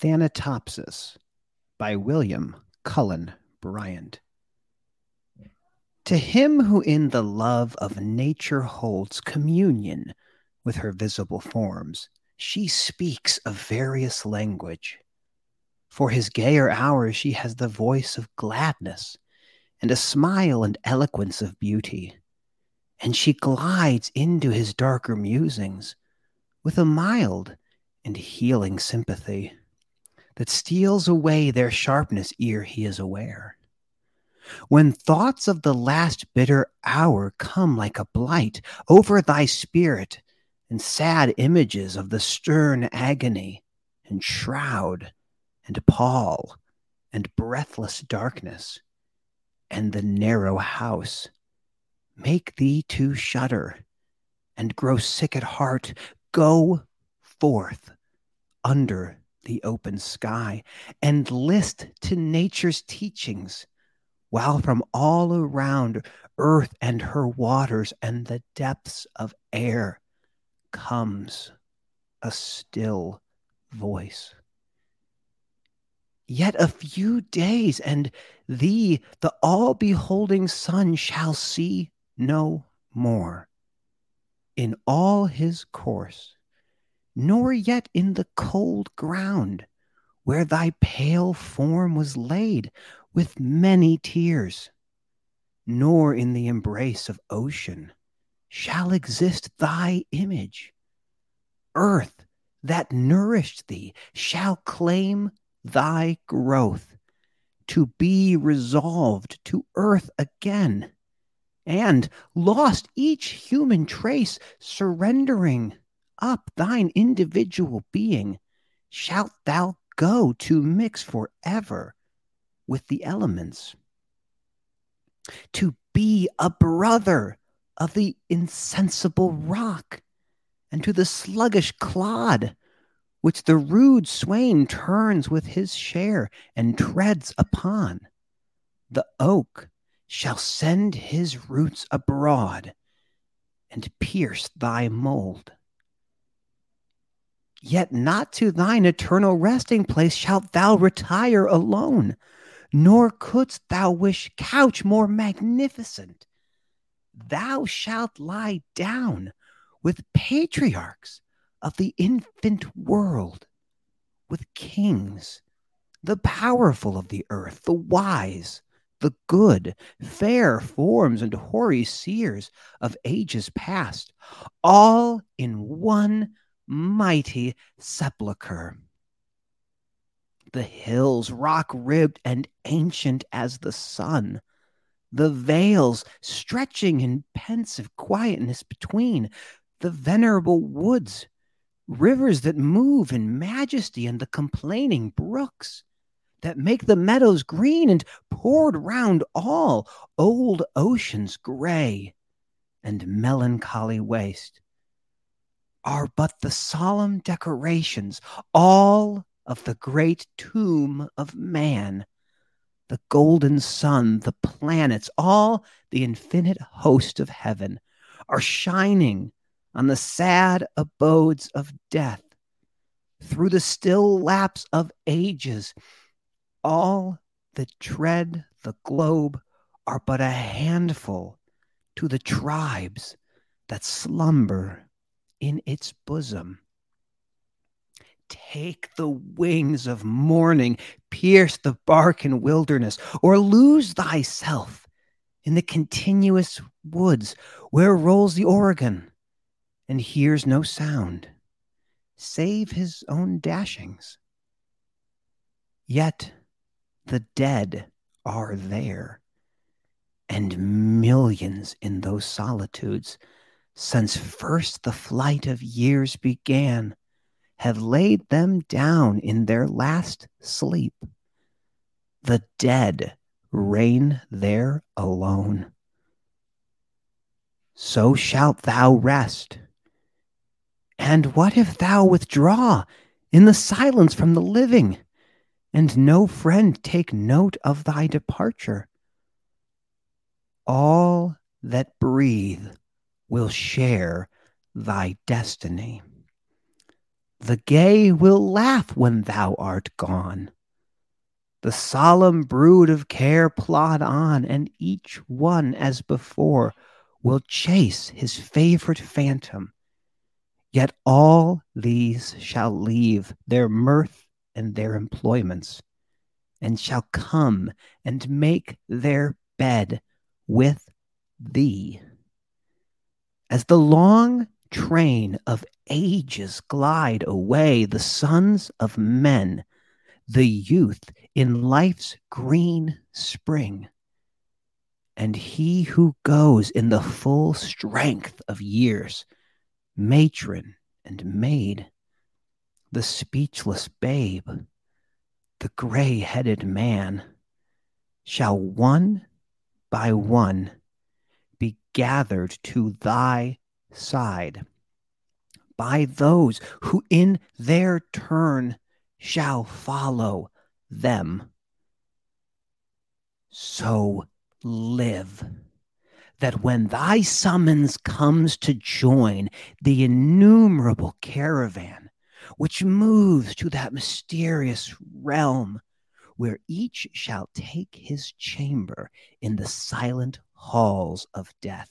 Thanatopsis by William Cullen Bryant. To him who in the love of nature holds communion with her visible forms, she speaks a various language. For his gayer hours, she has the voice of gladness and a smile and eloquence of beauty. And she glides into his darker musings with a mild and healing sympathy that steals away their sharpness ere he is aware. When thoughts of the last bitter hour come like a blight over thy spirit, and sad images of the stern agony, and shroud, and pall, and breathless darkness, and the narrow house, make thee to shudder, and grow sick at heart, go forth under the open sky and list to nature's teachings, while from all around earth and her waters and the depths of air comes a still voice. Yet a few days, and thee, the all beholding sun, shall see no more. In all his course, nor yet in the cold ground where thy pale form was laid with many tears, nor in the embrace of ocean shall exist thy image. Earth that nourished thee shall claim thy growth to be resolved to earth again, and lost each human trace, surrendering up thine individual being, shalt thou go to mix forever with the elements. To be a brother of the insensible rock, and to the sluggish clod, which the rude swain turns with his share and treads upon. The oak shall send his roots abroad and pierce thy mold. Yet not to thine eternal resting place shalt thou retire alone, nor couldst thou wish couch more magnificent. Thou shalt lie down with patriarchs of the infant world, with kings, the powerful of the earth, the wise, the good, fair forms and hoary seers of ages past, all in one mighty sepulchre. The hills rock ribbed and ancient as the sun, the vales stretching in pensive quietness between, the venerable woods, rivers that move in majesty, and the complaining brooks. That make the meadows green and poured round all old oceans gray. And melancholy waste are but the solemn decorations, all of the great tomb of man. The golden sun, the planets, all the infinite host of heaven are shining on the sad abodes of death. Through the still lapse of ages, all that tread the globe are but a handful to the tribes that slumber in its bosom. Take the wings of morning, pierce the Barcan wilderness, or lose thyself in the continuous woods where rolls the Oregon and hears no sound, save his own dashings. Yet the dead are there, and millions in those solitudes since first the flight of years began, have laid them down in their last sleep. The dead reign there alone. So shalt thou rest. And what if thou withdraw in the silence from the living, and no friend take note of thy departure? All that breathe will share thy destiny. The gay will laugh when thou art gone. The solemn brood of care plod on, and each one, as before, will chase his favorite phantom. Yet all these shall leave their mirth and their employments, and shall come and make their bed with thee. As the long train of ages glide away, the sons of men, the youth in life's green spring, and he who goes in the full strength of years, matron and maid, the speechless babe, the gray headed man, shall one by one gathered to thy side by those who in their turn shall follow them. So live that when thy summons comes to join the innumerable caravan which moves to that mysterious realm where each shall take his chamber in the silent halls of death,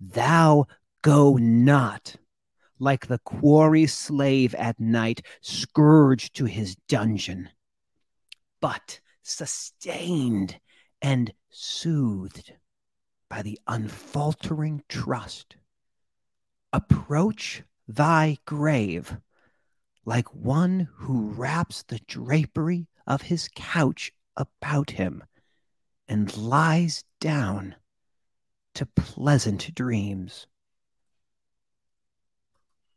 thou go not like the quarry slave at night, scourged to his dungeon, but sustained and soothed by the unfaltering trust. Approach thy grave like one who wraps the drapery of his couch about him and lies down to pleasant dreams.